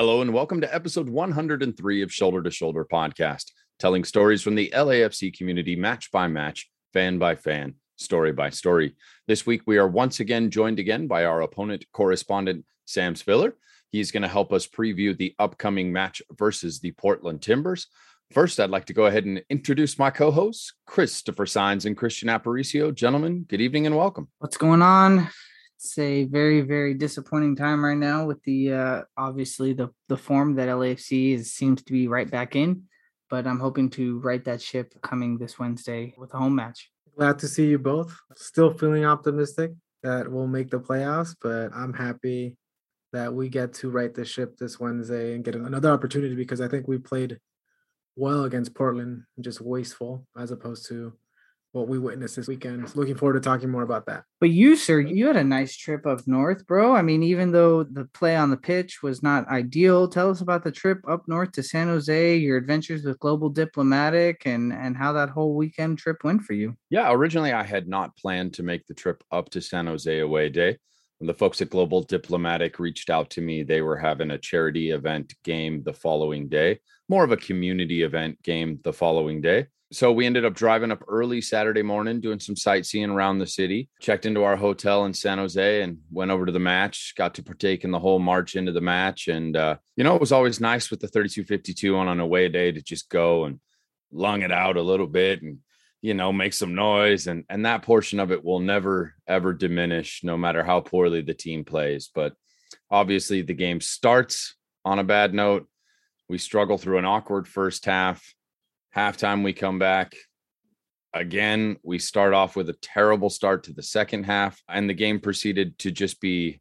Hello and welcome to episode 103 of Shoulder to Shoulder podcast, telling stories from the LAFC community match by match, fan by fan, story by story. This week we are once again joined again by our opponent correspondent Sam Spiller. He's going to help us preview the upcoming match versus the Portland Timbers. First, I'd like to go ahead and introduce my co-hosts, Christopher Signs and Christian Aparicio. Gentlemen, good evening and welcome. What's going on? It's a very, very disappointing time right now with the uh, obviously the the form that LAFC is, seems to be right back in. But I'm hoping to right that ship coming this Wednesday with a home match. Glad to see you both. Still feeling optimistic that we'll make the playoffs, but I'm happy that we get to right the ship this Wednesday and get another opportunity because I think we played well against Portland, just wasteful as opposed to what we witnessed this weekend. Looking forward to talking more about that. But you, sir, you had a nice trip up north, bro. I mean, even though the play on the pitch was not ideal, tell us about the trip up north to San Jose, your adventures with Global Diplomatic, and and how that whole weekend trip went for you. Yeah, originally I had not planned to make the trip up to San Jose away day. When the folks at Global Diplomatic reached out to me, they were having a charity event game the following day, more of a community event game the following day. So we ended up driving up early Saturday morning, doing some sightseeing around the city, checked into our hotel in San Jose and went over to the match, got to partake in the whole march into the match. And, uh, you know, it was always nice with the 3252 on an away day to just go and lung it out a little bit and, you know, make some noise. And, and that portion of it will never, ever diminish, no matter how poorly the team plays. But obviously, the game starts on a bad note. We struggle through an awkward first half halftime we come back again we start off with a terrible start to the second half and the game proceeded to just be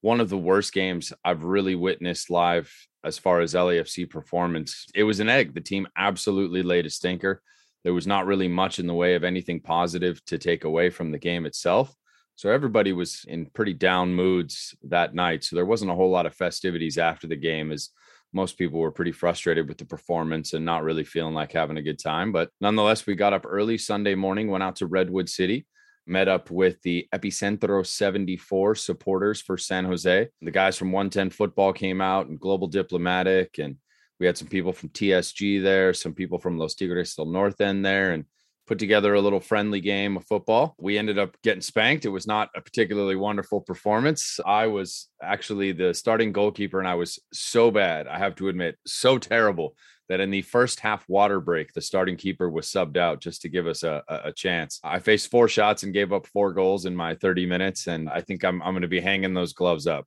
one of the worst games i've really witnessed live as far as lafc performance it was an egg the team absolutely laid a stinker there was not really much in the way of anything positive to take away from the game itself so everybody was in pretty down moods that night so there wasn't a whole lot of festivities after the game as most people were pretty frustrated with the performance and not really feeling like having a good time. But nonetheless, we got up early Sunday morning, went out to Redwood City, met up with the Epicentro 74 supporters for San Jose. The guys from 110 Football came out and Global Diplomatic, and we had some people from TSG there, some people from Los Tigres del North End there, and put together a little friendly game of football. We ended up getting spanked. It was not a particularly wonderful performance. I was actually the starting goalkeeper, and I was so bad, I have to admit, so terrible that in the first half water break, the starting keeper was subbed out just to give us a, a, chance. I faced four shots and gave up four goals in my 30 minutes, and I think I'm, I'm going to be hanging those gloves up.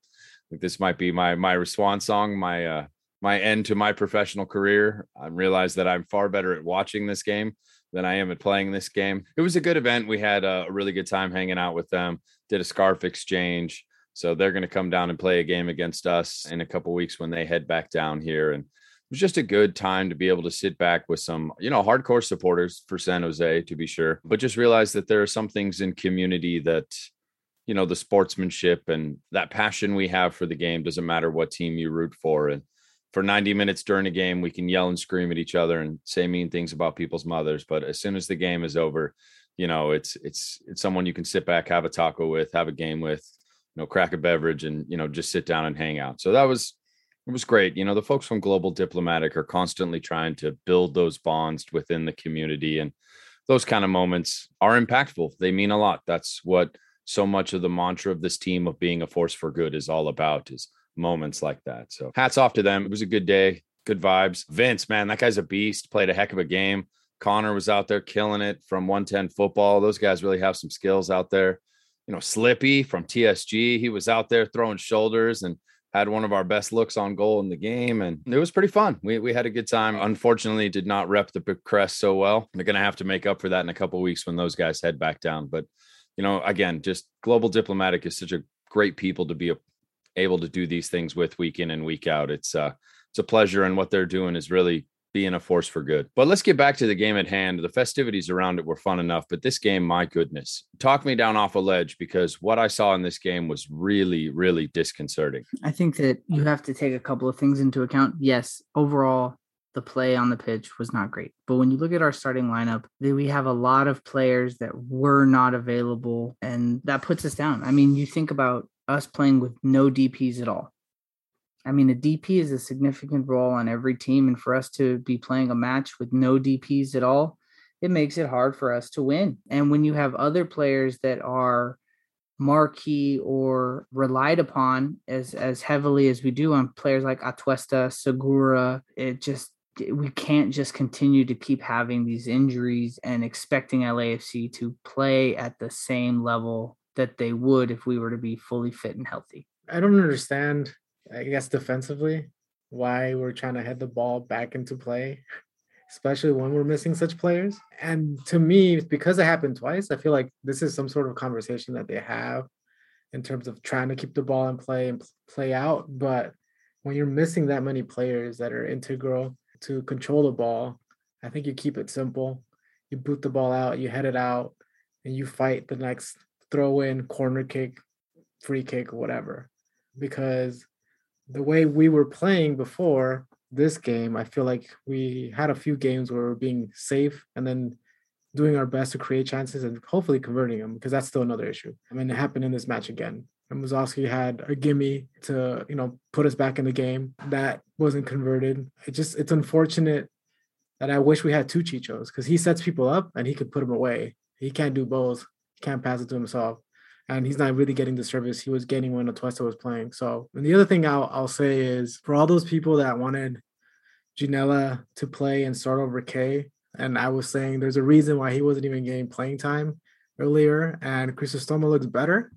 This might be my my swan song, my uh, my end to my professional career. I realize that I'm far better at watching this game than I am at playing this game. It was a good event. We had a really good time hanging out with them. Did a scarf exchange. So they're going to come down and play a game against us in a couple weeks when they head back down here. And it was just a good time to be able to sit back with some, you know, hardcore supporters for San Jose, to be sure, but just realize that there are some things in community that, you know, the sportsmanship and that passion we have for the game doesn't matter what team you root for. And for 90 minutes during a game, we can yell and scream at each other and say mean things about people's mothers. But as soon as the game is over, you know, it's it's it's someone you can sit back, have a taco with, have a game with, you know, crack a beverage and you know, just sit down and hang out. So that was it was great. You know, the folks from Global Diplomatic are constantly trying to build those bonds within the community. And those kind of moments are impactful. They mean a lot. That's what so much of the mantra of this team of being a force for good is all about is moments like that. So hats off to them. It was a good day, good vibes. Vince, man, that guy's a beast. Played a heck of a game. Connor was out there killing it from 110 football. Those guys really have some skills out there. You know, Slippy from TSG, he was out there throwing shoulders and had one of our best looks on goal in the game. And it was pretty fun. We, we had a good time. Unfortunately, did not rep the crest so well. They're going to have to make up for that in a couple weeks when those guys head back down. But, you know, again, just global diplomatic is such a great people to be a able to do these things with week in and week out. It's uh it's a pleasure and what they're doing is really being a force for good. But let's get back to the game at hand. The festivities around it were fun enough, but this game, my goodness, talk me down off a ledge because what I saw in this game was really, really disconcerting. I think that you have to take a couple of things into account. Yes, overall, the play on the pitch was not great. But when you look at our starting lineup, we have a lot of players that were not available, and that puts us down. I mean, you think about us playing with no DPs at all. I mean, a DP is a significant role on every team, and for us to be playing a match with no DPs at all, it makes it hard for us to win. And when you have other players that are marquee or relied upon as as heavily as we do on players like Atuesta, Segura, it just we can't just continue to keep having these injuries and expecting LAFC to play at the same level that they would if we were to be fully fit and healthy. I don't understand, I guess defensively, why we're trying to head the ball back into play especially when we're missing such players. And to me, because it happened twice, I feel like this is some sort of conversation that they have in terms of trying to keep the ball in play and play out. But when you're missing that many players that are integral to control the ball, I think you keep it simple. You boot the ball out, you head it out, and you fight the next throw in, corner kick, free kick, whatever. Mm-hmm. Because the way we were playing before, this game, I feel like we had a few games where we're being safe and then doing our best to create chances and hopefully converting them because that's still another issue. I mean, it happened in this match again. And Musovski had a gimme to, you know, put us back in the game. That wasn't converted. It just it's unfortunate that I wish we had two Chichos because he sets people up and he could put them away. He can't do both. Can't pass it to himself and he's not really getting the service he was getting when Atuesta was playing. So, and the other thing I'll, I'll say is for all those people that wanted Ginella to play and start over K, and I was saying there's a reason why he wasn't even getting playing time earlier, and Crisostomo looks better.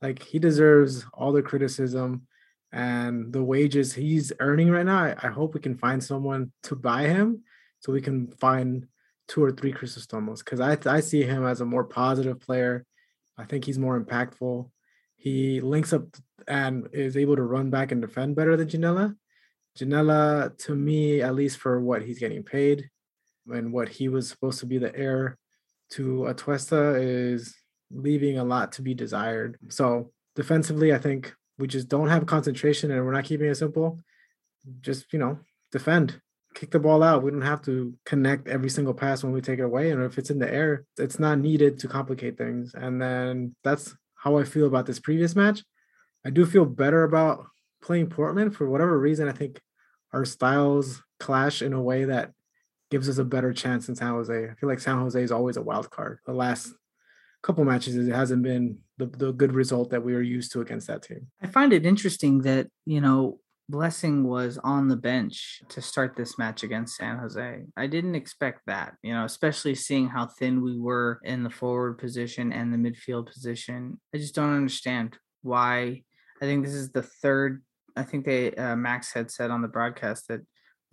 Like he deserves all the criticism and the wages he's earning right now. I, I hope we can find someone to buy him so we can find two or three Crisostomos because I, I see him as a more positive player I think he's more impactful. He links up and is able to run back and defend better than Ginella. Ginella, to me, at least for what he's getting paid and what he was supposed to be the heir to Atuesta, is leaving a lot to be desired. So defensively, I think we just don't have concentration and we're not keeping it simple. Just, you know, defend kick the ball out. We don't have to connect every single pass when we take it away. And if it's in the air, it's not needed to complicate things. And then that's how I feel about this previous match. I do feel better about playing Portland for whatever reason. I think our styles clash in a way that gives us a better chance in San Jose. I feel like San Jose is always a wild card. The last couple matches, it hasn't been the, the good result that we were used to against that team. I find it interesting that, you know, Blessing was on the bench to start this match against San Jose. I didn't expect that, you know, especially seeing how thin we were in the forward position and the midfield position. I just don't understand why. I think this is the third. I think they uh, Max had said on the broadcast that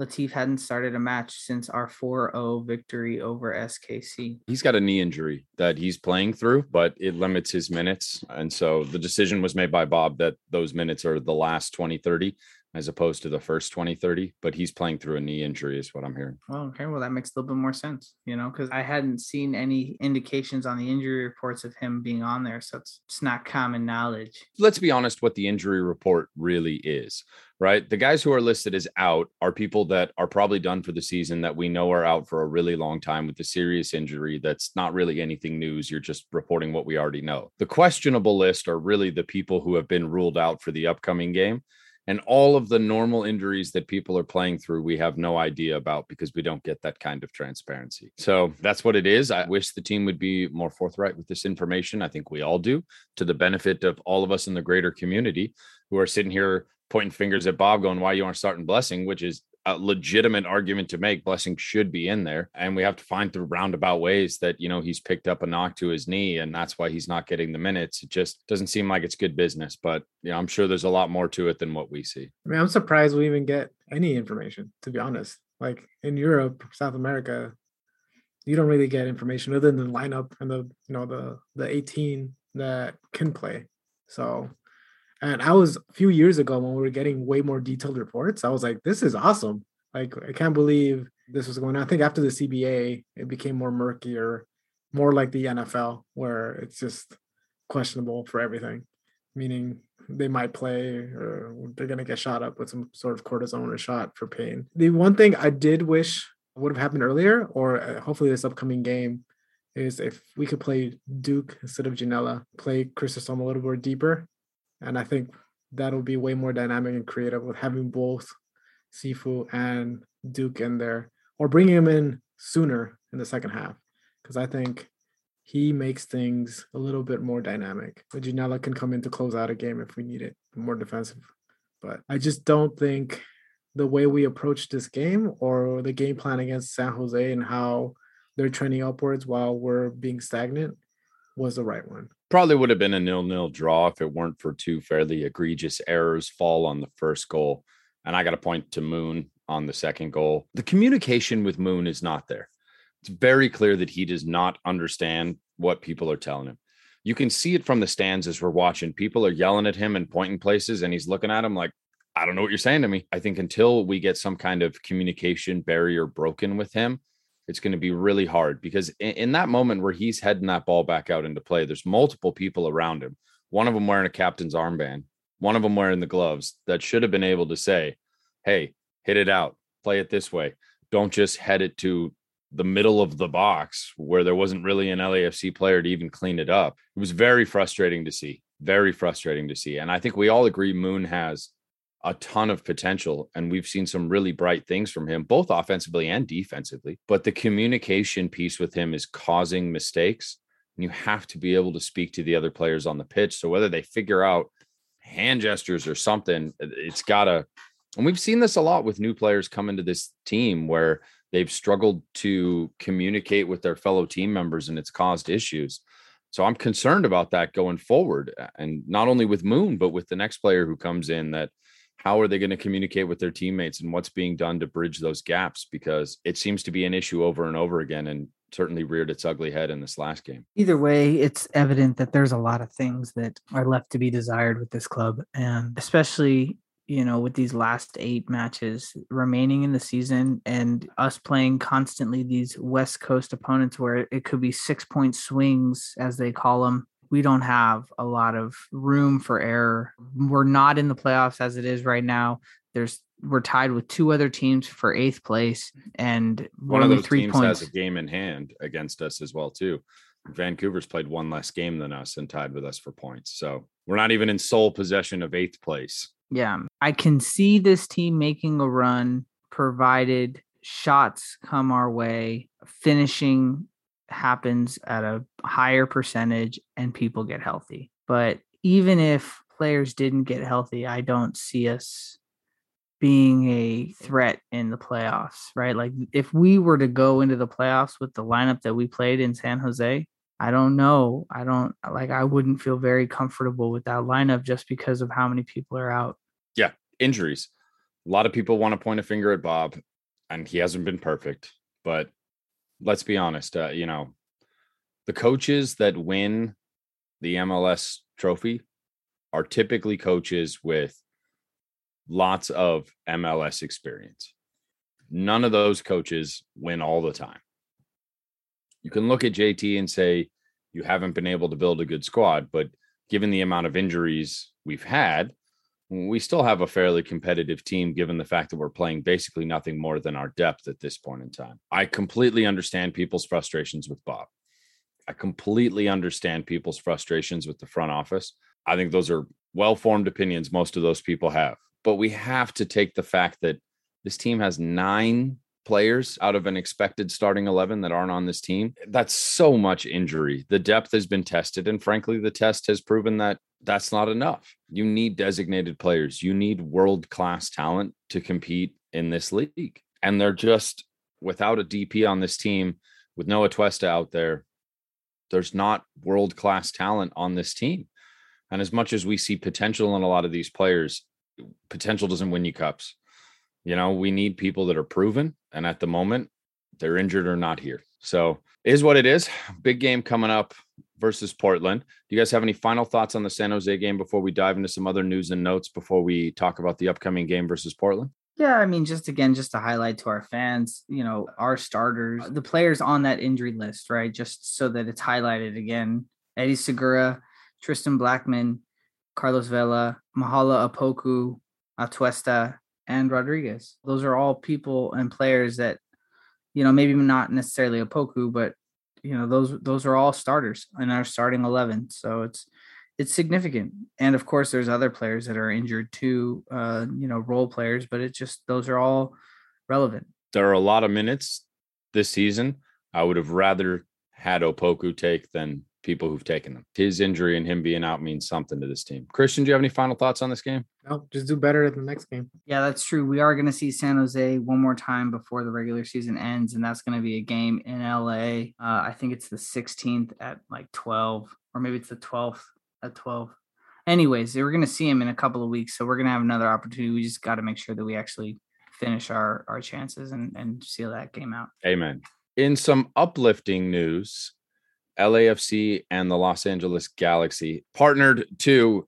Latif hadn't started a match since our 4-0 victory over SKC. He's got a knee injury that he's playing through, but it limits his minutes. And so the decision was made by Bob that those minutes are the last 20, 30 as opposed to the first 20 30 but he's playing through a knee injury is what i'm hearing. Well okay well that makes a little bit more sense you know because i hadn't seen any indications on the injury reports of him being on there so it's, it's not common knowledge. Let's be honest what the injury report really is right? The guys who are listed as out are people that are probably done for the season that we know are out for a really long time with a serious injury that's not really anything news you're just reporting what we already know. The questionable list are really the people who have been ruled out for the upcoming game and all of the normal injuries that people are playing through we have no idea about because we don't get that kind of transparency. So that's what it is. I wish the team would be more forthright with this information. I think we all do to the benefit of all of us in the greater community who are sitting here pointing fingers at bob going why you aren't starting blessing which is a legitimate argument to make. Blessing should be in there. And we have to find through roundabout ways that, you know, he's picked up a knock to his knee and that's why he's not getting the minutes. It just doesn't seem like it's good business. But, you know, I'm sure there's a lot more to it than what we see. I mean, I'm surprised we even get any information, to be honest. Like in Europe, South America, you don't really get information other than the lineup and the, you know, the the 18 that can play. So and I was a few years ago when we were getting way more detailed reports, I was like, this is awesome. Like, I can't believe this was going on. I think after the CBA, it became more murkier, more like the NFL, where it's just questionable for everything. Meaning, they might play or they're going to get shot up with some sort of cortisone or shot for pain. The one thing I did wish would have happened earlier, or uh, hopefully this upcoming game, is if we could play Duke instead of Ginella, play Chrysostom a little more deeper. And I think that'll be way more dynamic and creative with having both Sifu and Duke in there, or bringing him in sooner in the second half. Because I think he makes things a little bit more dynamic. Ginella can come in to close out a game if we need it, more defensive. But I just don't think the way we approach this game or the game plan against San Jose and how they're trending upwards while we're being stagnant was the right one. Probably would have been a nil-nil draw if it weren't for two fairly egregious errors Fall on the first goal. And I got to point to Moon on the second goal. The communication with Moon is not there. It's very clear that he does not understand what people are telling him. You can see it from the stands as we're watching. People are yelling at him and pointing places, and he's looking at him like, I don't know what you're saying to me. I think until we get some kind of communication barrier broken with him, it's going to be really hard because in, in, that moment where he's heading that ball back out into play, there's multiple people around him. One of them wearing a captain's armband, one of them wearing the gloves that should have been able to say, Hey, hit it out, play it this way. Don't just head it to the middle of the box where there wasn't really an LAFC player to even clean it up. It was very frustrating to see. Very frustrating to see. And I think we all agree Moon has a ton of potential and we've seen some really bright things from him both offensively and defensively but the communication piece with him is causing mistakes and you have to be able to speak to the other players on the pitch. So whether they figure out hand gestures or something it's got to and we've seen this a lot with new players come into this team where they've struggled to communicate with their fellow team members and it's caused issues. So i'm concerned about that going forward and not only with moon but with the next player who comes in that how are they going to communicate with their teammates and what's being done to bridge those gaps because it seems to be an issue over and over again and certainly reared its ugly head in this last game. Either way, it's evident that there's a lot of things that are left to be desired with this club and especially you know with these last 8 matches remaining in the season and us playing constantly these west coast opponents where it could be 6 point swings as they call them we don't have a lot of room for error. We're not in the playoffs as it is right now. There's we're tied with two other teams for eighth place, mm-hmm. and one of those three teams points. has a game in hand against us as well too. Vancouver's played one less game than us and tied with us for points, so we're not even in sole possession of eighth place. Yeah, I can see this team making a run provided shots come our way, finishing happens at a higher percentage and people get healthy. But even if players didn't get healthy, I don't see us being a threat in the playoffs, right? Like if we were to go into the playoffs with the lineup that we played in San Jose, I don't know. I don't like I wouldn't feel very comfortable with that lineup just because of how many people are out. Yeah, injuries. A lot of people want to point a finger at Bob and he hasn't been perfect, but let's be honest. Uh, you know, the coaches that win the MLS trophy are typically coaches with lots of MLS experience. None of those coaches win all the time. You can look at JT and say you haven't been able to build a good squad, but given the amount of injuries we've had, we still have a fairly competitive team given the fact that we're playing basically nothing more than our depth at this point in time. I completely understand people's frustrations with Bob. I completely understand people's frustrations with the front office. I think those are well formed opinions most of those people have. But we have to take the fact that this team has nine players out of an expected starting 11 that aren't on this team. That's so much injury. The depth has been tested. And frankly, the test has proven that that's not enough. You need designated players, you need world class talent to compete in this league. And they're just without a DP on this team, with Noah Atuesta out there, there's not world class talent on this team. And as much as we see potential in a lot of these players, potential doesn't win you cups. You know, we need people that are proven. And at the moment, they're injured or not here. So is what it is. Big game coming up versus Portland. Do you guys have any final thoughts on the San Jose game before we dive into some other news and notes before we talk about the upcoming game versus Portland? Yeah, I mean, just again, just to highlight to our fans, you know, our starters, the players on that injury list, right? Just so that it's highlighted again Eddie Segura, Tristan Blackmon, Carlos Vela, Mahala Opoku, Atuesta, and Rodriguez. Those are all people and players that, you know, maybe not necessarily Opoku, but you know, those those are all starters in our starting eleven. So it's it's significant. And of course, there's other players that are injured too, uh, you know, role players, but it's just those are all relevant. There are a lot of minutes this season. I would have rather had Opoku take than people who've taken them. His injury and him being out means something to this team. Christian, do you have any final thoughts on this game? No, just do better in the next game. Yeah, that's true. We are going to see San Jose one more time before the regular season ends, and that's going to be a game in LA. Uh, I think it's the 16th at like 12, or maybe it's the 12th at 12. Anyways, we're going to see him in a couple of weeks, so we're going to have another opportunity. We just got to make sure that we actually finish our our chances and and seal that game out. Amen. In some uplifting news, LAFC and the Los Angeles Galaxy partnered to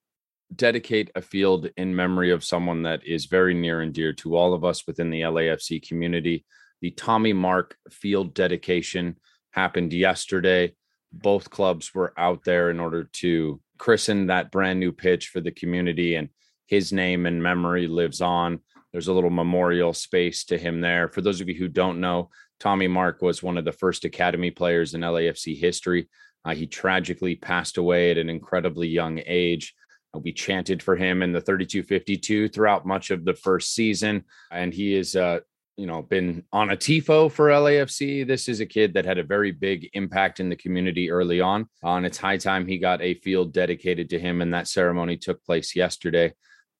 dedicate a field in memory of someone that is very near and dear to all of us within the LAFC community. The Tommy Marks Field dedication happened yesterday. Both clubs were out there in order to christen that brand new pitch for the community, and his name and memory lives on. There's a little memorial space to him there. For those of you who don't know, Tommy Marks was one of the first academy players in LAFC history. Uh, he tragically passed away at an incredibly young age. Uh, we chanted for him in the 3252 throughout much of the first season, and he is, uh, you know, been on a tifo for LAFC. This is a kid that had a very big impact in the community early on. On it's high time he got a field dedicated to him, and that ceremony took place yesterday.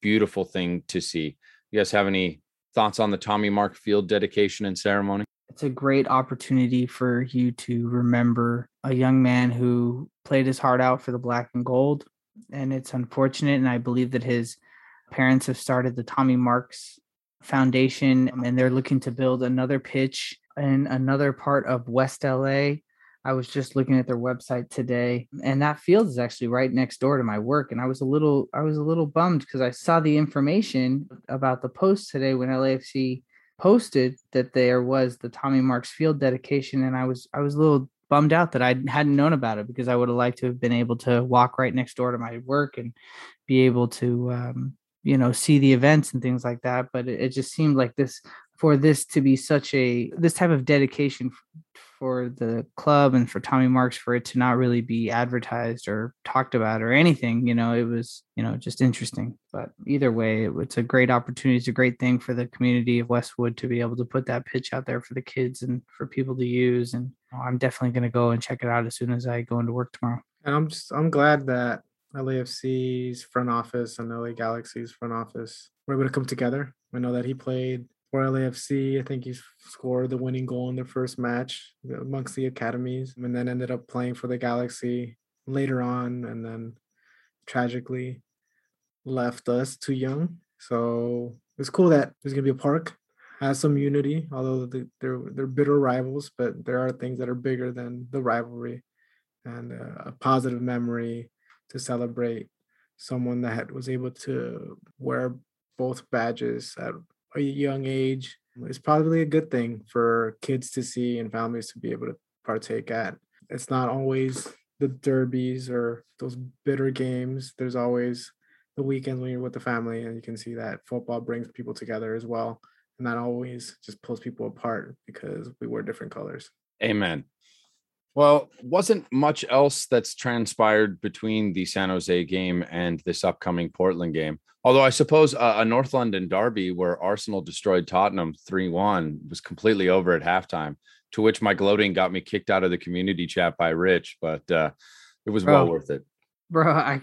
Beautiful thing to see. You guys have any thoughts on the Tommy Marks Field dedication and ceremony? It's a great opportunity for you to remember a young man who played his heart out for the black and gold. And it's unfortunate. And I believe that his parents have started the Tommy Marks Foundation and they're looking to build another pitch in another part of West LA. I was just looking at their website today and that field is actually right next door to my work and I was a little I was a little bummed because I saw the information about the post today when LAFC posted that there was the Tommy Marks Field dedication and I was I was a little bummed out that I hadn't known about it because I would have liked to have been able to walk right next door to my work and be able to um, you know see the events and things like that but it, it just seemed like this for this to be such a this type of dedication for the club and for Tommy Marks for it to not really be advertised or talked about or anything. You know, it was, you know, just interesting. But either way, it, it's a great opportunity. It's a great thing for the community of Westwood to be able to put that pitch out there for the kids and for people to use. And I'm definitely going to go and check it out as soon as I go into work tomorrow. And I'm just, I'm glad that LAFC's front office and LA Galaxy's front office were able to come together. I know that he played for LAFC. I think he scored the winning goal in their first match uh, amongst the academies, and then ended up playing for the Galaxy later on, and then tragically left us too young. So it's cool that there's gonna be a park has some unity, although they're they're bitter rivals, but there are things that are bigger than the rivalry, and uh, a positive memory to celebrate someone that was able to wear both badges at a young age is probably a good thing for kids to see and families to be able to partake at. It's not always the derbies or those bitter games. There's always the weekends when you're with the family and you can see that football brings people together as well. And that always just pulls people apart because we wear different colors. Amen. Well, wasn't much else that's transpired between the San Jose game and this upcoming Portland game. Although I suppose uh, a North London derby where Arsenal destroyed Tottenham 3 1 was completely over at halftime, to which my gloating got me kicked out of the community chat by Rich, but uh, it was bro, well worth it. Bro, I,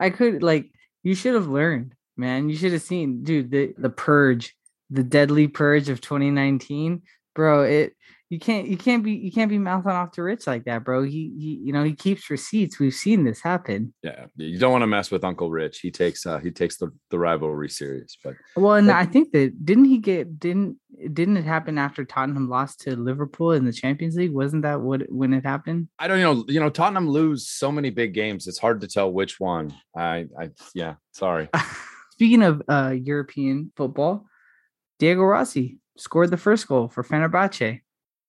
I could, like, you should have learned, man. You should have seen, dude, the, the purge, the deadly purge of 2019. Bro, it you can't you can't be you can't be mouthing off to Rich like that, bro. He he you know he keeps receipts. We've seen this happen. Yeah, you don't want to mess with Uncle Rich. He takes uh he takes the the rivalry serious. But well, and but, I think that didn't he get didn't didn't it happen after Tottenham lost to Liverpool in the Champions League? Wasn't that what when it happened? I don't you know. You know, Tottenham lose so many big games. It's hard to tell which one. I I yeah. Sorry. Speaking of uh European football, Diego Rossi scored the first goal for Fenerbahce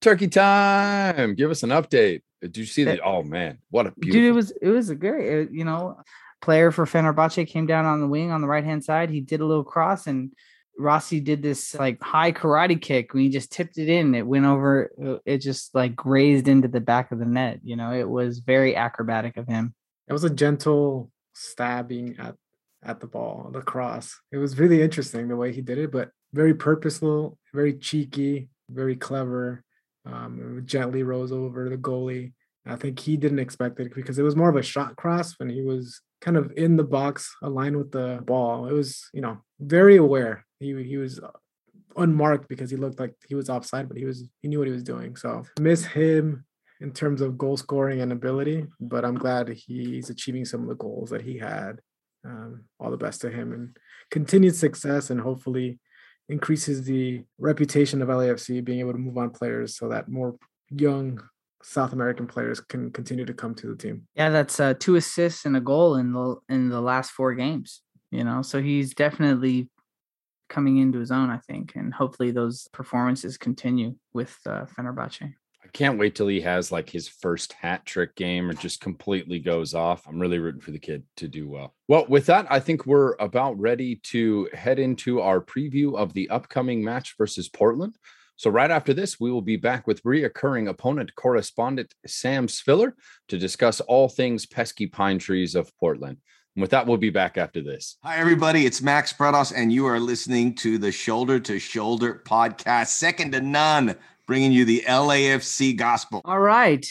turkey time. Give us an update. Did you see that? Oh man, what a beautiful. dude! It was it was a great. Uh, you know, player for Fenerbahce came down on the wing on the right hand side. He did a little cross and Rossi did this like high karate kick when he just tipped it in. It went over, uh, it just like grazed into the back of the net. You know, it was very acrobatic of him. It was a gentle stabbing at at the ball, the cross. It was really interesting the way he did it, but very purposeful, very cheeky, very clever. Um, gently rose over the goalie. I think he didn't expect it because it was more of a shot cross when he was kind of in the box, aligned with the ball. It was, you know, very aware. He he was unmarked because he looked like he was offside, but he was he knew what he was doing. So miss him in terms of goal scoring and ability, but I'm glad he's achieving some of the goals that he had. Um, all the best to him and continued success, and hopefully increases the reputation of LAFC being able to move on players so that more young South American players can continue to come to the team. Yeah, that's uh, two assists and a goal in the in the last four games. You know, so he's definitely coming into his own, I think, and hopefully those performances continue with uh, Fenerbahce. Can't wait till he has like his first hat trick game or just completely goes off. I'm really rooting for the kid to do well. Well, with that, I think we're about ready to head into our preview of the upcoming match versus Portland. So, right after this, we will be back with reoccurring opponent correspondent Sam Sviller to discuss all things pesky pine trees of Portland. And with that, we'll be back after this. Hi, everybody. It's Max Bretos, and you are listening to the Shoulder to Shoulder podcast, second to none, bringing you the LAFC gospel. All right.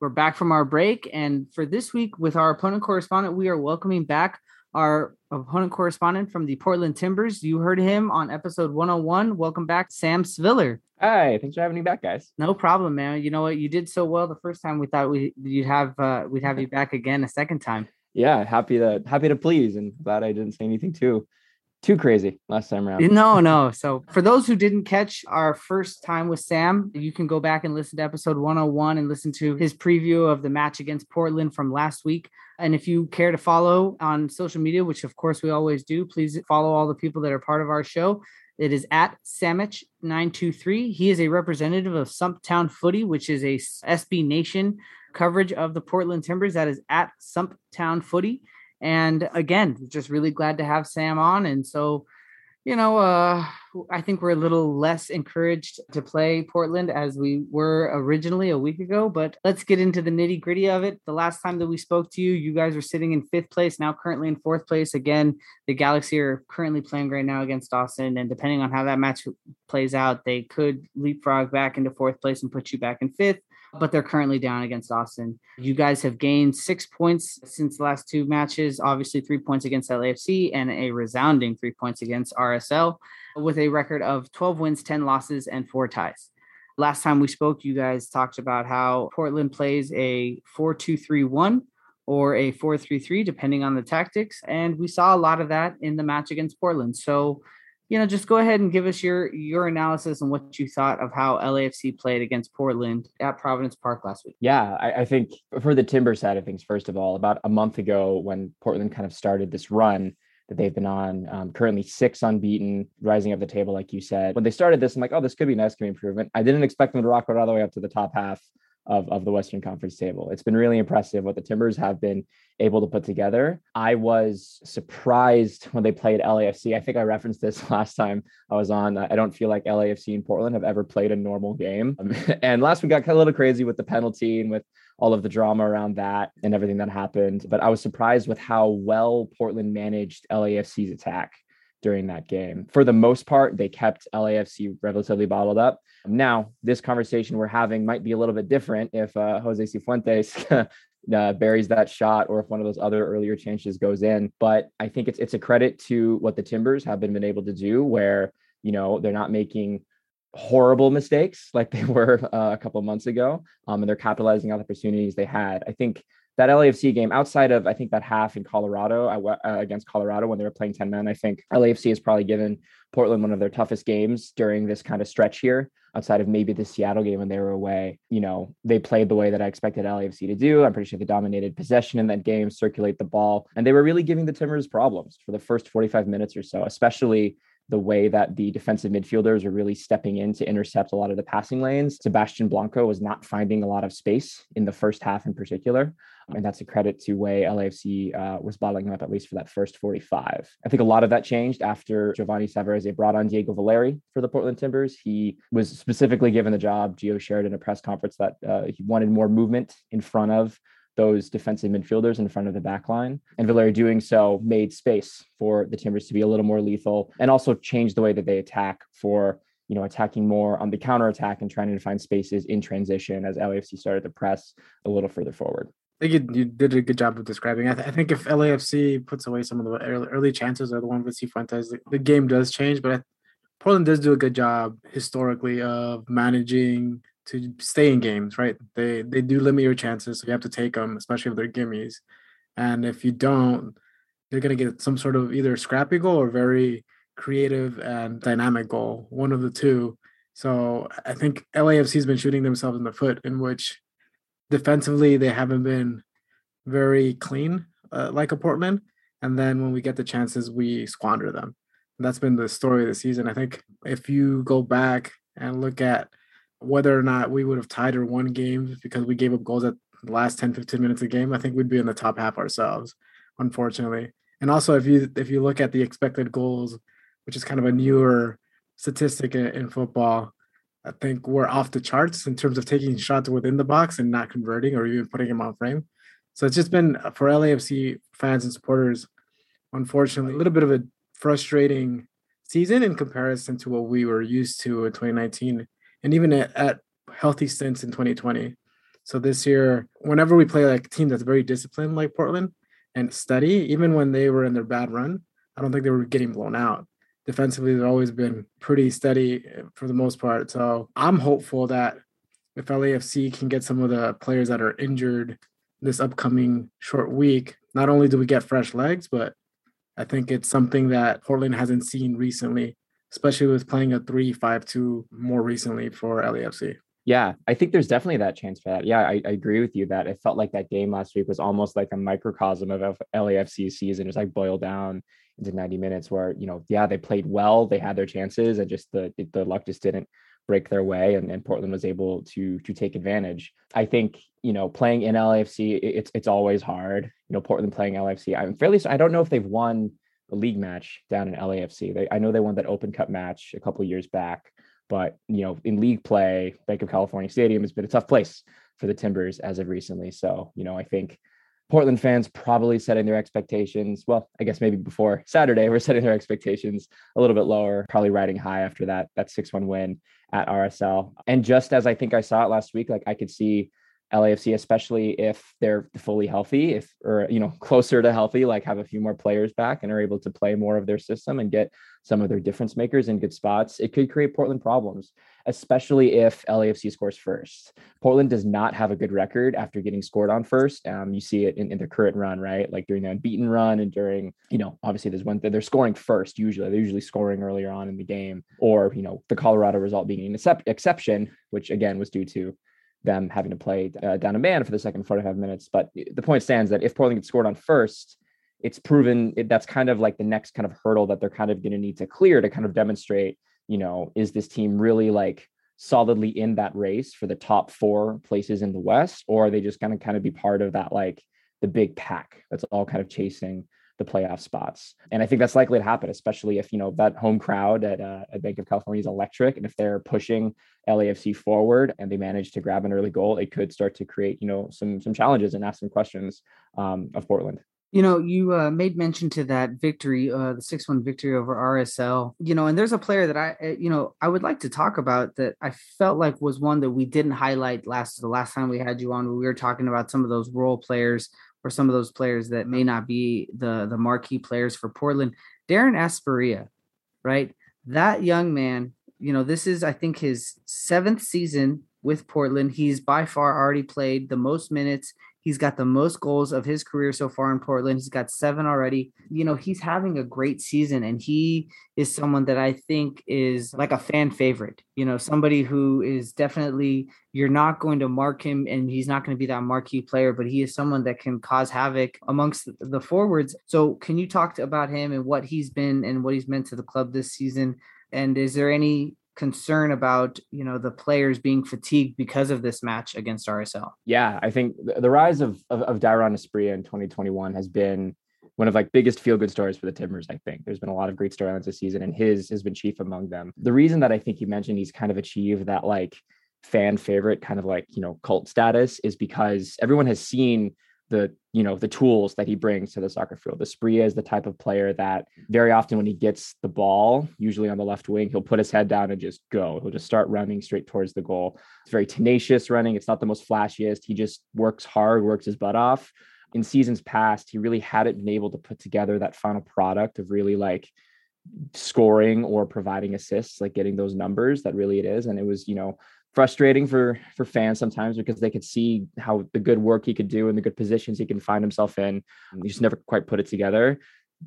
We're back from our break. And for this week, with our opponent correspondent, we are welcoming back our opponent correspondent from the Portland Timbers. You heard him on episode 101. Welcome back, Sam Sviller. Hi, thanks for having me back, guys. No problem, man. You know what? You did so well the first time. We thought we you'd have uh, we'd have you back again a second time. Yeah, happy to happy to please, and glad I didn't say anything too too crazy last time around. No, no. So for those who didn't catch our first time with Sam, you can go back and listen to episode 101 and listen to his preview of the match against Portland from last week. And if you care to follow on social media, which of course we always do, please follow all the people that are part of our show. It is at Samich923. He is a representative of Stumptown Footy, which is a SB Nation coverage of the Portland Timbers. That is at Stumptown Footy. And again, just really glad to have Sam on. And so, you know, uh, I think we're a little less encouraged to play Portland as we were originally a week ago. But let's get into the nitty gritty of it. The last time that we spoke to you, you guys were sitting in fifth place, now currently in fourth place. Again, the Galaxy are currently playing right now against Austin. And depending on how that match plays out, they could leapfrog back into fourth place and put you back in fifth but they're currently down against Austin. You guys have gained six points since the last two matches, obviously three points against LAFC and a resounding three points against RSL with a record of 12 wins, 10 losses, and four ties. Last time we spoke, you guys talked about how Portland plays a 4 2 3 1 or a 4 3 3, depending on the tactics. And we saw a lot of that in the match against Portland. So, you know, just go ahead and give us your your analysis and what you thought of how LAFC played against Portland at Providence Park last week. Yeah, I, I, think for the Timber side of things, first of all, about a month ago when Portland kind of started this run that they've been on, um, currently six unbeaten, rising up the table, like you said. When they started this, I'm like, oh, this could be nice, could be improvement. I didn't expect them to rock it all the way up to the top half of, of the Western Conference table. It's been really impressive what the Timbers have been able to put together. I was surprised when they played LAFC. I think I referenced this last time I was on. I don't feel like LAFC and Portland have ever played a normal game. Um, and last week got kind of a little crazy with the penalty and with all of the drama around that and everything that happened. But I was surprised with how well Portland managed LAFC's attack during that game. For the most part, they kept LAFC relatively bottled up. Now, this conversation we're having might be a little bit different if uh, Jose Cifuentes uh, buries that shot or if one of those other earlier chances goes in. But I think it's it's a credit to what the Timbers have been, been able to do, where you know they're not making horrible mistakes like they were uh, a couple months ago, um, and they're capitalizing on the opportunities they had. I think that LAFC game, outside of I think that half in Colorado uh, against Colorado when they were playing 10 men, I think LAFC has probably given Portland one of their toughest games during this kind of stretch here. Outside of maybe the Seattle game when they were away, you know, they played the way that I expected LAFC to do. I'm pretty sure they dominated possession in that game, circulate the ball, and they were really giving the Timbers problems for the first 45 minutes or so, especially the way that the defensive midfielders are really stepping in to intercept a lot of the passing lanes. Sebastian Blanco was not finding a lot of space in the first half in particular. And that's a credit to way LAFC uh, was bottling him up at least for that first 45. I think a lot of that changed after Giovanni Savarese brought on Diego Valeri for the Portland Timbers. He was specifically given the job. Gio shared in a press conference that uh, he wanted more movement in front of those defensive midfielders in front of the back line. And Valeri doing so made space for the Timbers to be a little more lethal and also changed the way that they attack for, you know, attacking more on the counter attack and trying to find spaces in transition as LAFC started to press a little further forward. I think you, you did a good job of describing. I, th- I think if LAFC puts away some of the early, early chances or the one with Cifuentes, the, the game does change. But Portland does do a good job historically of managing to stay in games, right? They they do limit your chances, so you have to take them, especially if they're gimmies. And if you don't, you're gonna get some sort of either scrappy goal or very creative and dynamic goal, one of the two. So I think LAFC's been shooting themselves in the foot, in which defensively they haven't been very clean, uh, like a Portland. And then when we get the chances, we squander them. That's been the story of the season. I think if you go back and look at whether or not we would have tied or won games because we gave up goals at the last 10, 15 minutes of the game, I think we'd be in the top half ourselves, unfortunately. And also if you if you look at the expected goals, which is kind of a newer statistic in, in football, I think we're off the charts in terms of taking shots within the box and not converting or even putting them on frame. So it's just been uh, for LAFC fans and supporters, unfortunately, a little bit of a frustrating season in comparison to what we were used to in 2019 and even at, at healthy stints in 2020. So this year, whenever we play like a team that's very disciplined like Portland and steady, even when they were in their bad run, I don't think they were getting blown out. Defensively, they've always been pretty steady eh, for the most part. So I'm hopeful that if LAFC can get some of the players that are injured this upcoming short week, not only do we get fresh legs, but I think it's something that Portland hasn't seen recently especially with playing a three-five-two more recently for LAFC. Yeah, I think there's definitely that chance for that. Yeah, I, I, agree with you that it felt like that game last week was almost like a microcosm of LAFC's season. It's like boiled down into 90 minutes where, you know, yeah, they played well, they had their chances, and just the the luck just didn't break their way and, and Portland was able to to take advantage. I think, you know, playing in LAFC, it's it's always hard. You know, Portland playing LAFC. I'm fairly I don't know if they've won a league match down in LAFC. They, I know they won that Open Cup match a couple years back, but you know, in league play, Bank of California Stadium has been a tough place for the Timbers as of recently. So, you know, I think Portland fans probably setting their expectations. Well, I guess maybe before Saturday, we're setting their expectations a little bit lower, probably riding high after that that six one win at RSL. And just as I think I saw it last week, like I could see LAFC, especially if they're fully healthy, if or you know closer to healthy, like have a few more players back and are able to play more of their system and get some of their difference makers in good spots, it could create Portland problems, especially if LAFC scores first. Portland does not have a good record after getting scored on first. Um, you see it in, in their current run, right? Like during the unbeaten run and during, you know, obviously there's one they're scoring first. Usually they're usually scoring earlier on in the game, or you know the Colorado result being an exception, which again was due to them having to play uh, down a man for the second 45 minutes. But the point stands that if Portland gets scored on first, it's proven it, that's kind of like the next kind of hurdle that they're kind of going to need to clear to kind of demonstrate, you know, is this team really like solidly in that race for the top four places in the West, or are they just going to kind of be part of that like the big pack that's all kind of chasing the playoff spots. And I think that's likely to happen, especially if, you know, that home crowd at, uh, at Bank of California is electric. And if they're pushing LAFC forward and they manage to grab an early goal, it could start to create, you know, some, some challenges and ask some questions um, of Portland. You know, you uh, made mention to that victory, uh, the 6 1 victory over RSL. You know, and there's a player that I, eh, you know, I would like to talk about that I felt like was one that we didn't highlight last the last time we had you on. We were talking about some of those role players or some of those players that may not be the the marquee players for Portland. Dairon Asprilla, right? That young man, you know, this is I think his seventh season with Portland. He's by far already played the most minutes He's got the most goals of his career so far in Portland. He's got seven already. You know, he's having a great season, and he is someone that I think is like a fan favorite. You know, somebody who is definitely, you're not going to mark him, and he's not going to be that marquee player, but he is someone that can cause havoc amongst the forwards. So, can you talk about him and what he's been and what he's meant to the club this season? And is there any concern about you know the players being fatigued because of this match against RSL. Yeah, I think the, rise of, of of Dairon Asprilla in 2021 has been one of like biggest feel good stories for the Timbers. I think there's been a lot of great storylines this season, and his has been chief among them. The reason that I think you mentioned he's kind of achieved that like fan favorite kind of like you know cult status is because everyone has seen the you know the tools that he brings to the soccer field. The Asprilla is the type of player that very often when he gets the ball, usually on the left wing, he'll put his head down and just go. He'll just start running straight towards the goal. It's very tenacious running. It's not the most flashiest. He just works hard, works his butt off. In seasons past, he really hadn't been able to put together that final product of really like scoring or providing assists, like getting those numbers that really it is. And it was, you know, frustrating for for fans sometimes because they could see how the good work he could do and the good positions he can find himself in. He just never quite put it together.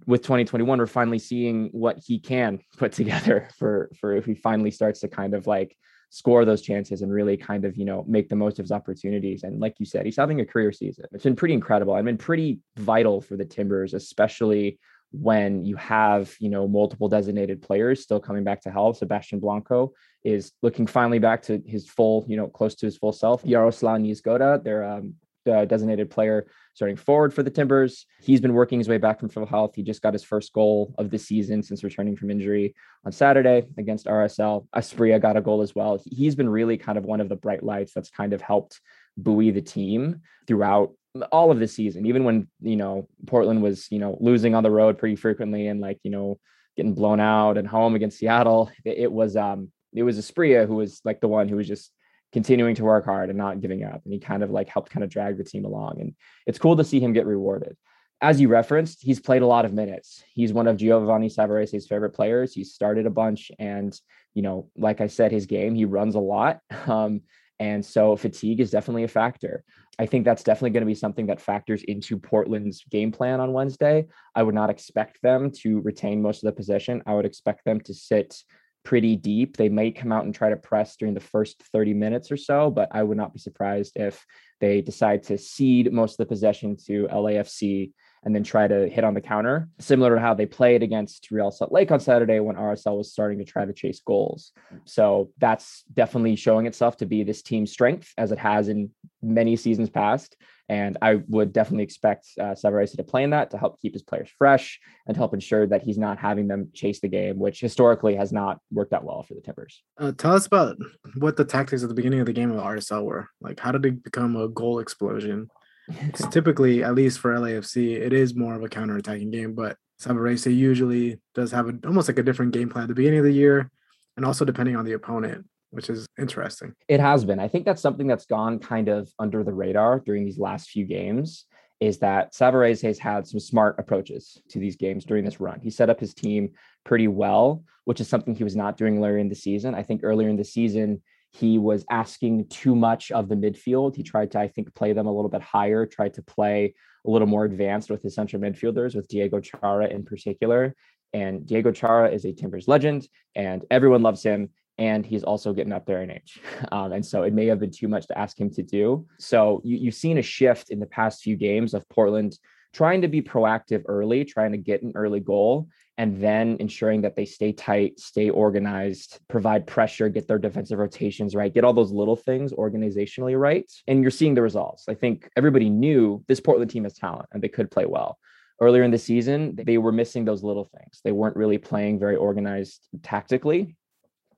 With 2021, we're finally seeing what he can put together for for if he finally starts to kind of like score those chances and really kind of you know make the most of his opportunities. And like you said, he's having a career season. It's been pretty incredible. I've been pretty vital for the Timbers, especially when you have you know multiple designated players still coming back to health. Sebastian Blanco is looking finally back to his full, you know, close to his full self. Jaroslav Niezgoda, their um, designated player starting forward for the Timbers. He's been working his way back from full health. He just got his first goal of the season since returning from injury on Saturday against RSL. Asprilla got a goal as well. He's been really kind of one of the bright lights that's kind of helped buoy the team throughout all of the season, even when, you know, Portland was, you know, losing on the road pretty frequently and like, you know, getting blown out and home against Seattle. It was um it was Asprilla who was like the one who was just continuing to work hard and not giving up. And he kind of like helped kind of drag the team along. And it's cool to see him get rewarded. As you referenced, he's played a lot of minutes. He's one of Giovanni Savarese's favorite players. He's started a bunch. And, you know, like I said, his game, he runs a lot. Um, and so fatigue is definitely a factor. I think that's definitely going to be something that factors into Portland's game plan on Wednesday. I would not expect them to retain most of the possession. I would expect them to sit pretty deep. They may come out and try to press during the first 30 minutes or so, but I would not be surprised if they decide to cede most of the possession to LAFC and then try to hit on the counter, similar to how they played against Real Salt Lake on Saturday when RSL was starting to try to chase goals. So that's definitely showing itself to be this team's strength as it has in many seasons past. And I would definitely expect uh, Savarese to play in that to help keep his players fresh and to help ensure that he's not having them chase the game, which historically has not worked out well for the Timbers. Uh, tell us about what the tactics at the beginning of the game of RSL were. Like, how did it become a goal explosion? It's typically, at least for LAFC, it is more of a counter-attacking game, but Savarese usually does have a, almost like a different game plan at the beginning of the year and also depending on the opponent which is interesting. It has been. I think that's something that's gone kind of under the radar during these last few games is that Savarese has had some smart approaches to these games during this run. He set up his team pretty well, which is something he was not doing earlier in the season. I think earlier in the season, he was asking too much of the midfield. He tried to, I think, play them a little bit higher, tried to play a little more advanced with his central midfielders, with Diego Chara in particular. And Diego Chara is a Timbers legend, and everyone loves him and he's also getting up there in age. Um, and so it may have been too much to ask him to do. So you, you've seen a shift in the past few games of Portland trying to be proactive early, trying to get an early goal, and then ensuring that they stay tight, stay organized, provide pressure, get their defensive rotations right, get all those little things organizationally right. And you're seeing the results. I think everybody knew this Portland team has talent and they could play well. Earlier in the season, they were missing those little things. They weren't really playing very organized tactically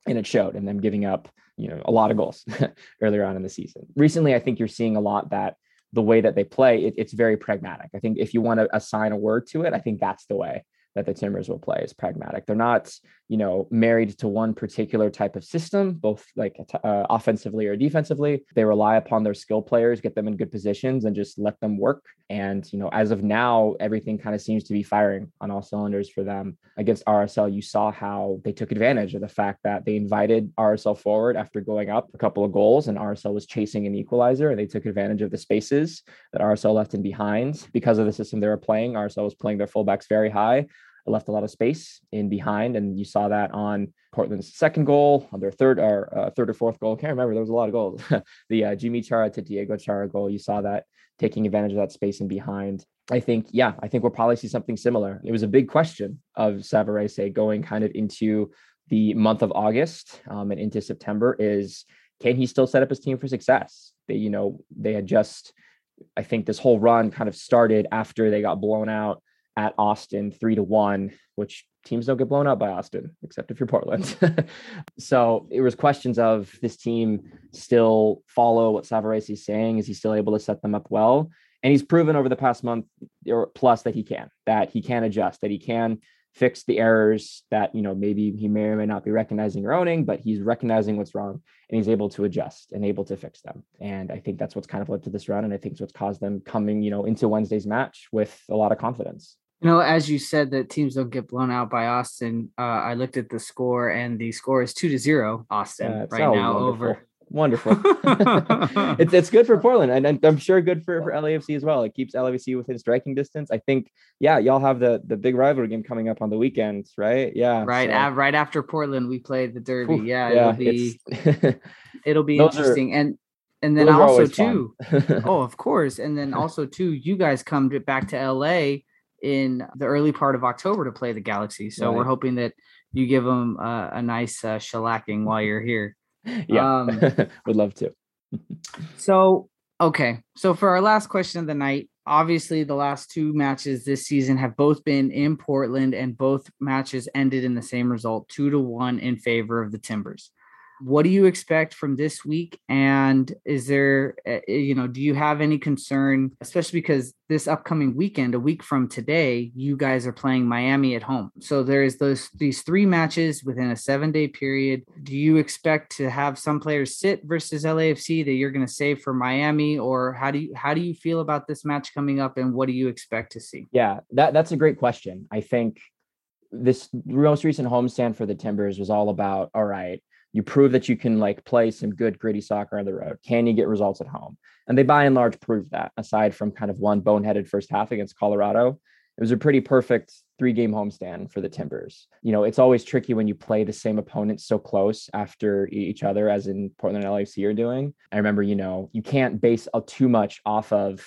and it showed and them giving up you know a lot of goals earlier on in the season recently i think you're seeing a lot that the way that they play it, it's very pragmatic. I think if you want to assign a word to it i think that's the way that the Timbers will play is pragmatic. They're not, you know, married to one particular type of system, both like uh, offensively or defensively. They rely upon their skill players, get them in good positions, and just let them work. And you know, as of now, everything kind of seems to be firing on all cylinders for them. Against RSL, you saw how they took advantage of the fact that they invited RSL forward after going up a couple of goals, and RSL was chasing an equalizer. And they took advantage of the spaces that RSL left in behind because of the system they were playing. RSL was playing their fullbacks very high left a lot of space in behind, and you saw that on Portland's second goal, on their third or uh, third or fourth goal. Can't remember. There was a lot of goals. the uh, Yimmi Chara to Diego Chara goal. You saw that taking advantage of that space in behind. I think, yeah, I think we'll probably see something similar. It was a big question of Savarese going kind of into the month of August um, and into September is can he still set up his team for success? They, you know, they had just, I think this whole run kind of started after they got blown out at Austin three to one, which teams don't get blown up by Austin, except if you're Portland. so it was questions of this team still follow what Savarese is saying. Is he still able to set them up well? And he's proven over the past month or plus that he can, that he can adjust, that he can fix the errors that you know maybe he may or may not be recognizing or owning but he's recognizing what's wrong and he's able to adjust and able to fix them and i think that's what's kind of led to this run and i think it's what's caused them coming you know into wednesday's match with a lot of confidence you know, as you said that teams don't get blown out by Austin, uh, I looked at the score and the score is two to zero Austin yeah, right now wonderful. over. Wonderful. it's it's good for Portland, and I'm sure good for, for LAFC as well. It keeps LAFC within striking distance. I think, yeah, y'all have the the big rivalry game coming up on the weekend, right? Yeah, right. So. right after Portland, we play the Derby. Oof, yeah, yeah, it'll be it'll be interesting, are, and and then also too. oh, of course, and then also too, you guys come to, back to LA in the early part of October to play the Galaxy. So right. we're hoping that you give them uh, a nice uh, shellacking while you're here. Yeah, um, would love to. so okay, so for our last question of the night, obviously the last two matches this season have both been in Portland, and both matches ended in the same result, two to one in favor of the Timbers what do you expect from this week? And is there eh, eh, you know do you have any concern especially because this upcoming weekend a week from today you guys are playing miami at home. So there's those these three matches within a seven day period. Do you expect to have some players sit versus lafc that you're going to save for miami? Or how do you how do you feel about this match coming up and what do you expect to see? Yeah that that's a great question. I think this most recent homestand for the timbers was all about all right you prove that you can like play some good gritty soccer on the road. Can you get results at home? And they by and large proved that, aside from kind of one boneheaded first half against Colorado. It was a pretty perfect three game homestand for the Timbers. You know, it's always tricky when you play the same opponents so close after each other, as in Portland and LAFC are doing. I remember, you know, you can't base uh, too much off of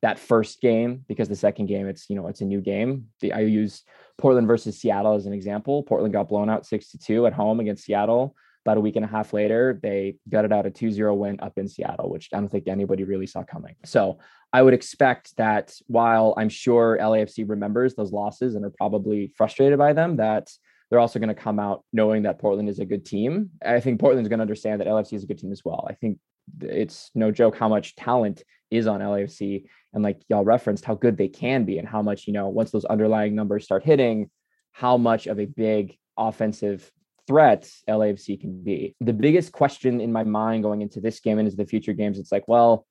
that first game because the second game it's you know it's a new game the, i use portland versus seattle as an example portland got blown out 62 at home against seattle about a week and a half later, they gutted out a 2 0 win up in Seattle, which I don't think anybody really saw coming. So I would expect that while I'm sure LAFC remembers those losses and are probably frustrated by them, that they're also going to come out knowing that Portland is a good team. I think Portland's going to understand that LAFC is a good team as well. I think it's no joke how much talent is on LAFC and like y'all referenced how good they can be and how much, you know, once those underlying numbers start hitting, how much of a big offensive threat LAFC can be. The biggest question in my mind going into this game and into the future games, it's like, well,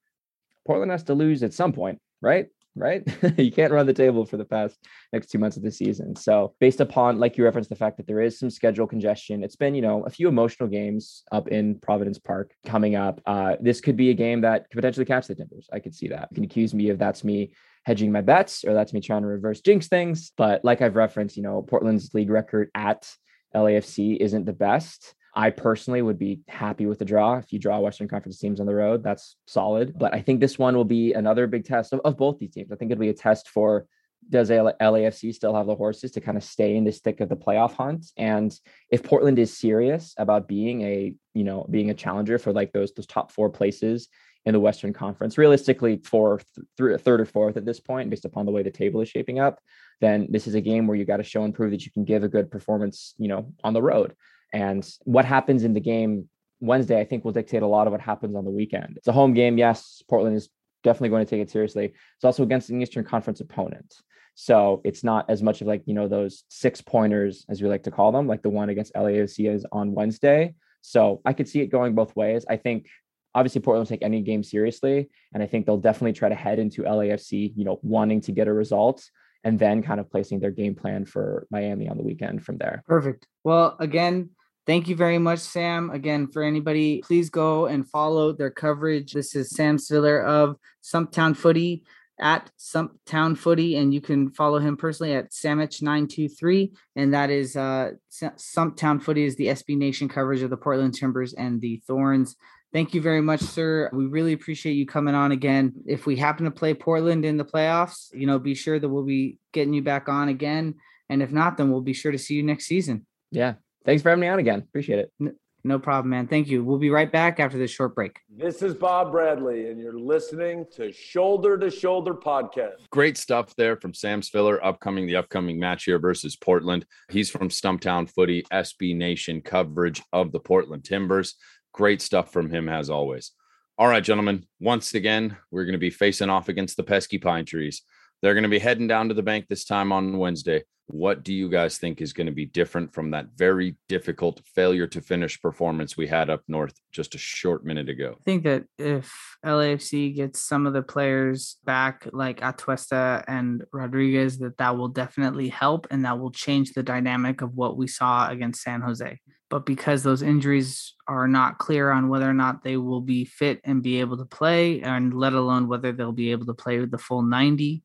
Portland has to lose at some point, right? Right? you can't run the table for the past next two months of the season. So, based upon, like you referenced, the fact that there is some schedule congestion, it's been, you know, a few emotional games up in Providence Park coming up. Uh, this could be a game that could potentially catch the Timbers. I could see that. You can accuse me of that's me hedging my bets or that's me trying to reverse jinx things. But like I've referenced, you know, Portland's league record at LAFC isn't the best. I personally would be happy with the draw. If you draw Western Conference teams on the road, that's solid. But I think this one will be another big test of, of both these teams. I think it'll be a test for does LAFC still have the horses to kind of stay in this thick of the playoff hunt? And if Portland is serious about being a, you know, being a challenger for like those those top four places in the Western Conference, realistically fourth, th- third or fourth at this point, based upon the way the table is shaping up, then this is a game where you got to show and prove that you can give a good performance, you know, on the road. And what happens in the game Wednesday, I think, will dictate a lot of what happens on the weekend. It's a home game. Yes, Portland is definitely going to take it seriously. It's also against an Eastern Conference opponent. So it's not as much of like, you know, those six pointers, as we like to call them, like the one against LAFC is on Wednesday. So I could see it going both ways. I think obviously Portland will take any game seriously. And I think they'll definitely try to head into LAFC, you know, wanting to get a result and then kind of placing their game plan for Miami on the weekend from there. Perfect. Well, again, thank you very much, Sam. Again, for anybody, please go and follow their coverage. This is Sam Spiller of Stumptown Footy at Stumptown Footy, and you can follow him personally at Samich923. And that is uh Stumptown Footy is the SB Nation coverage of the Portland Timbers and the Thorns. Thank you very much, sir. We really appreciate you coming on again. If we happen to play Portland in the playoffs, you know, be sure that we'll be getting you back on again. And if not, then we'll be sure to see you next season. Yeah. Thanks for having me on again. Appreciate it. No problem, man. Thank you. We'll be right back after this short break. This is Bob Bradley, and you're listening to Shoulder to Shoulder Podcast. Great stuff there from Sam Spiller, upcoming the upcoming match here versus Portland. He's from Stumptown Footy, SB Nation coverage of the Portland Timbers. Great stuff from him as always. All right, gentlemen. Once again, we're going to be facing off against the pesky pine trees. They're going to be heading down to the Banc this time on Wednesday. What do you guys think is going to be different from that very difficult failure to finish performance we had up north just a short minute ago? I think that if LAFC gets some of the players back, like Atuesta and Rodriguez, that that will definitely help and that will change the dynamic of what we saw against San Jose. But because those injuries are not clear on whether or not they will be fit and be able to play, and let alone whether they'll be able to play with the full 90,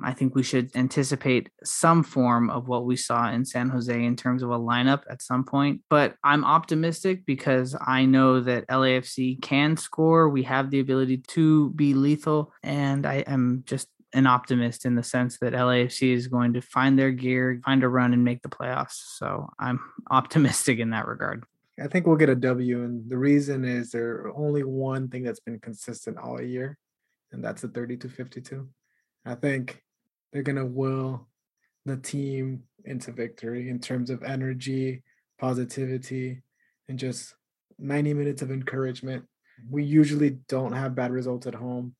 I think we should anticipate some form of what we saw in San Jose in terms of a lineup at some point. But I'm optimistic because I know that LAFC can score. We have the ability to be lethal. And I am just an optimist in the sense that LAFC is going to find their gear, find a run, and make the playoffs. So I'm optimistic in that regard. I think we'll get a W. And the reason is there only one thing that's been consistent all year, and that's the 32 52. I think they're going to will the team into victory in terms of energy, positivity, and just 90 minutes of encouragement. We usually don't have bad results at home.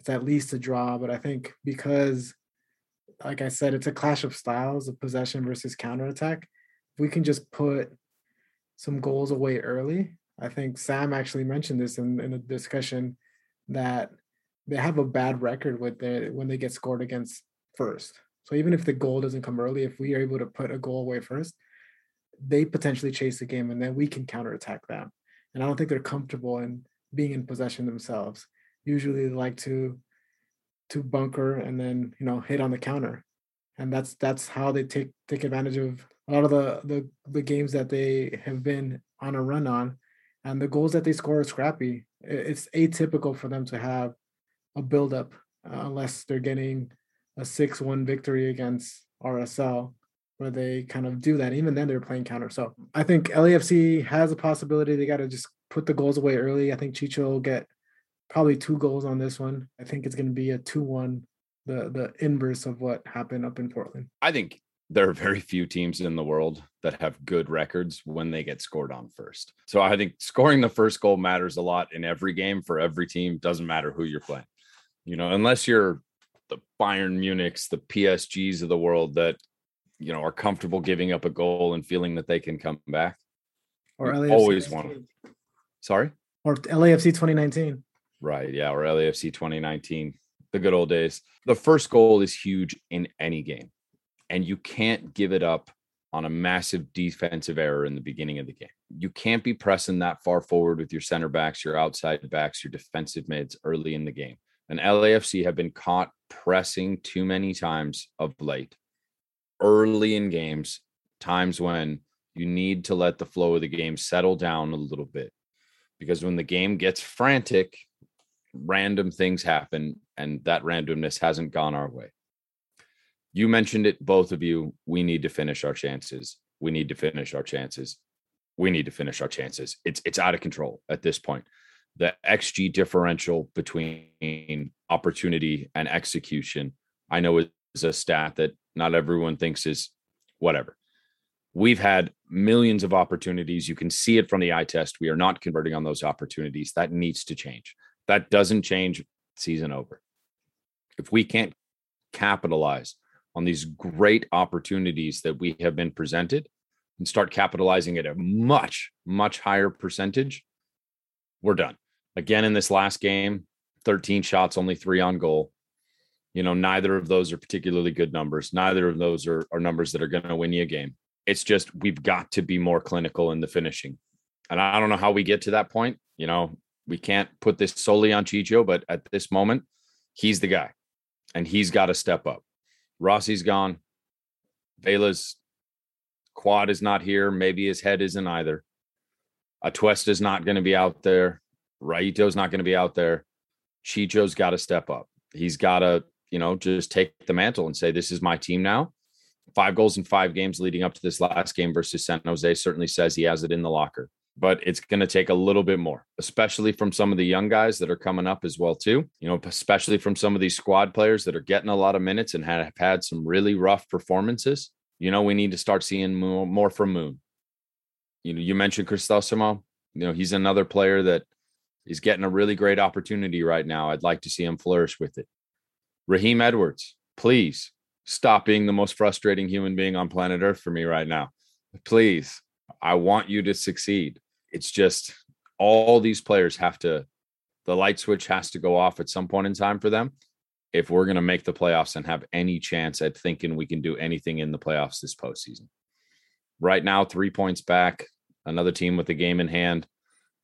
It's at least a draw, but I think because, like I said, it's a clash of styles of possession versus counterattack. If we can just put some goals away early, I think Sam actually mentioned this in, in a discussion that they have a bad record with it when they get scored against first. So even if the goal doesn't come early, if we are able to put a goal away first, they potentially chase the game and then we can counterattack them. And I don't think they're comfortable in being in possession themselves. Usually like to to bunker and then, you know, hit on the counter. And that's that's how they take take advantage of a lot of the the, the games that they have been on a run on. And the goals that they score are scrappy. It's atypical for them to have a buildup uh, unless they're getting a 6-1 victory against RSL where they kind of do that. Even then they're playing counter. So I think LAFC has a possibility. They got to just put the goals away early. I think Chicho will get probably two goals on this one. I think it's going to be a 2-1, the the inverse of what happened up in Portland. I think there are very few teams in the world that have good records when they get scored on first. So I think scoring the first goal matters a lot in every game for every team. Doesn't matter who you're playing. You know, unless you're the Bayern Munichs, the PSGs of the world that you know are comfortable giving up a goal and feeling that they can come back. Or LAFC always want. Sorry. or LAFC 2019. Right. Yeah. Or LAFC 2019, the good old days. The first goal is huge in any game, and you can't give it up on a massive defensive error in the beginning of the game. You can't be pressing that far forward with your center backs, your outside backs, your defensive mids early in the game. And LAFC have been caught pressing too many times of late, early in games, times when you need to let the flow of the game settle down a little bit. Because when the game gets frantic, random things happen, and that randomness hasn't gone our way. You mentioned it, both of you. We need to finish our chances. We need to finish our chances. We need to finish our chances. It's it's out of control at this point. The XG differential between opportunity and execution, I know is a stat that not everyone thinks is whatever. We've had millions of opportunities. You can see it from the eye test. We are not converting on those opportunities. That needs to change. That doesn't change season over. If we can't capitalize on these great opportunities that we have been presented and start capitalizing at a much, much higher percentage, we're done. Again, in this last game, 13 shots, only three on goal. You know, neither of those are particularly good numbers. Neither of those are, are numbers that are going to win you a game. It's just we've got to be more clinical in the finishing. And I don't know how we get to that point. You know, we can't put this solely on Chicho, but at this moment, he's the guy and he's got to step up. Rossi's gone. Vela's quad is not here. Maybe his head isn't either. Atuesta's not going to be out there. Raito's not going to be out there. Chicho's got to step up. He's got to, you know, just take the mantle and say, this is my team now. Five goals in five games leading up to this last game versus San Jose certainly says he has it in the locker but it's going to take a little bit more, especially from some of the young guys that are coming up as well too. You know, especially from some of these squad players that are getting a lot of minutes and have had some really rough performances. You know, we need to start seeing more, more from Moon. You know, you mentioned Cristosimo. You know, he's another player that is getting a really great opportunity right now. I'd like to see him flourish with it. Raheem Edwards, please stop being the most frustrating human being on planet Earth for me right now. Please, I want you to succeed it's just all these players have to the light switch has to go off at some point in time for them if we're going to make the playoffs and have any chance at thinking we can do anything in the playoffs this postseason. Right now, three points back, another team with a game in hand,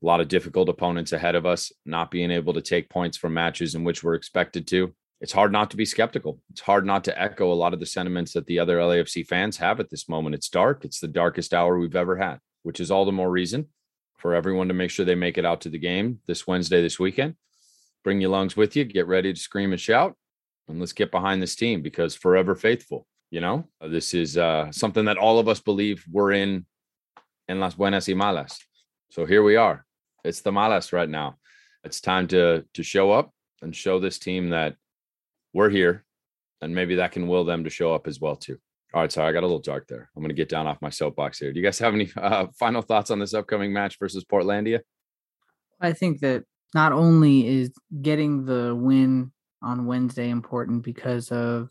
a lot of difficult opponents ahead of us, not being able to take points from matches in which we're expected to. It's hard not to be skeptical. It's hard not to echo a lot of the sentiments that the other LAFC fans have at this moment. It's dark. It's the darkest hour we've ever had, which is all the more reason for everyone to make sure they make it out to the game this Wednesday, this weekend. Bring your lungs with you, get ready to scream and shout, and let's get behind this team because forever faithful. You know, this is uh, something that all of us believe we're in in las buenas y malas. So here we are. It's the malas right now. It's time to to show up and show this team that we're here, and maybe that can will them to show up as well too. All right, sorry, I got a little dark there. I'm going to get down off my soapbox here. Do you guys have any uh, final thoughts on this upcoming match versus Portlandia? I think that not only is getting the win on Wednesday important because of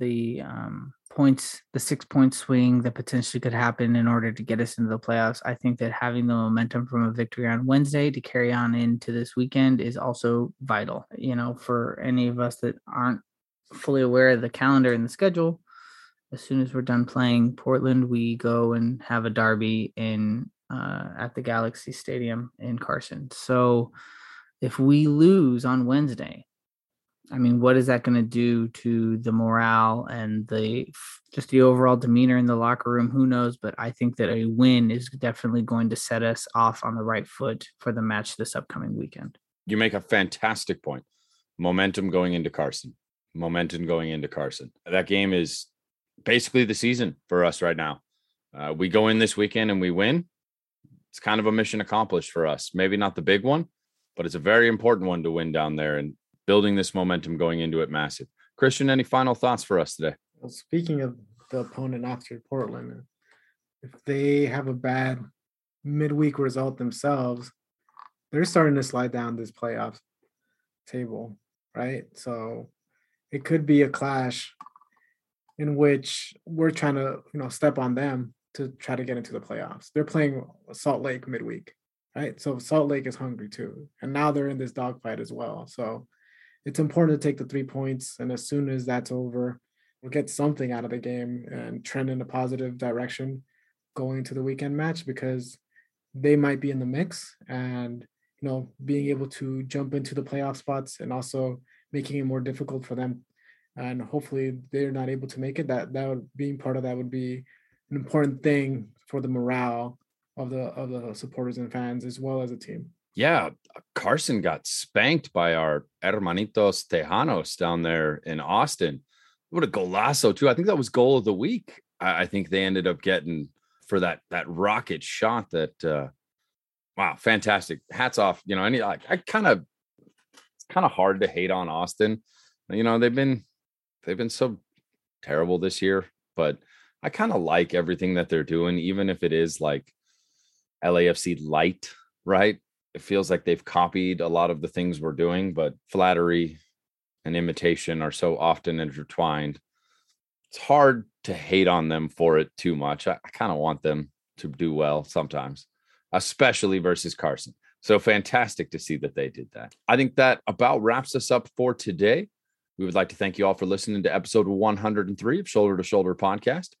the um, points, the six point swing that potentially could happen in order to get us into the playoffs. I think that having the momentum from a victory on Wednesday to carry on into this weekend is also vital. You know, for any of us that aren't fully aware of the calendar and the schedule, as soon as we're done playing Portland, we go and have a derby in uh, at the Galaxy Stadium in Carson. So if we lose on Wednesday, I mean, what is that going to do to the morale and the just the overall demeanor in the locker room? Who knows? But I think that a win is definitely going to set us off on the right foot for the match this upcoming weekend. You make a fantastic point. Momentum going into Carson. Momentum going into Carson. That game is basically the season for us right now. Uh, we go in this weekend and we win. It's kind of a mission accomplished for us. Maybe not the big one, but it's a very important one to win down there and building this momentum going into it massive. Christian, any final thoughts for us today? Well, speaking of the opponent after Portland, if they have a bad midweek result themselves, they're starting to slide down this playoff table, right? So it could be a clash in which we're trying to you know step on them to try to get into the playoffs. They're playing Salt Lake midweek, right? So Salt Lake is hungry too, and now they're in this dogfight as well. So it's important to take the three points, and as soon as that's over, we'll get something out of the game and trend in a positive direction going into the weekend match because they might be in the mix and you know being able to jump into the playoff spots and also making it more difficult for them and hopefully they're not able to make it that that would being part of that would be an important thing for the morale of the of the supporters and fans as well as a team. Yeah carson got spanked by our hermanitos tejanos down there in austin. What a golazo too. I think that was goal of the week. I, I think they ended up getting for that that rocket shot that uh wow fantastic. Hats off you know any i kind of it's kind of hard to hate on austin. You know they've been they've been so terrible this year, but I kind of like everything that they're doing, even if it is like LAFC light, right? It feels like they've copied a lot of the things we're doing, but flattery and imitation are so often intertwined. it's hard to hate on them for it too much. I, I kind of want them to do well sometimes, especially versus Carson. So fantastic to see that they did that. I think that about wraps us up for today. We would like to thank you all for listening to episode 103 of Shoulder to Shoulder Podcast.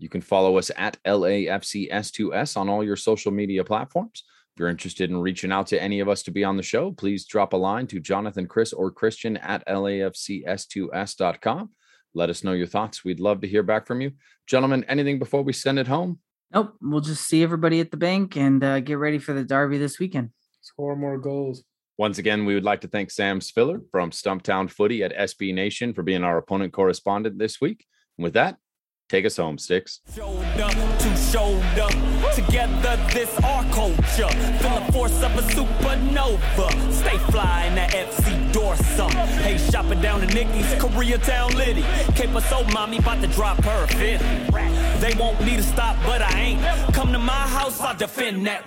You can follow us at LAFCS2S on all your social media platforms. If you're interested in reaching out to any of us to be on the show, please drop a line to Jonathan, Chris, or Christian at LAFCS2S.com. Let us know your thoughts. We'd love to hear back from you. Gentlemen, anything before we send it home? Nope. We'll just see everybody at the Banc and uh, get ready for the Derby this weekend. Score more goals. Once again, we would like to thank Sam Spiller from Stumptown Footy at SB Nation for being our opponent correspondent this week. And with that, take us home, Sticks. To together this our culture. Feel the force of a supernova. Stay fly in that FC. Hey, shopping down to Nikki's Koreatown Liddy. Cape so mommy about to drop her fifth. They to stop, but I ain't. Come to my house, I'll defend that.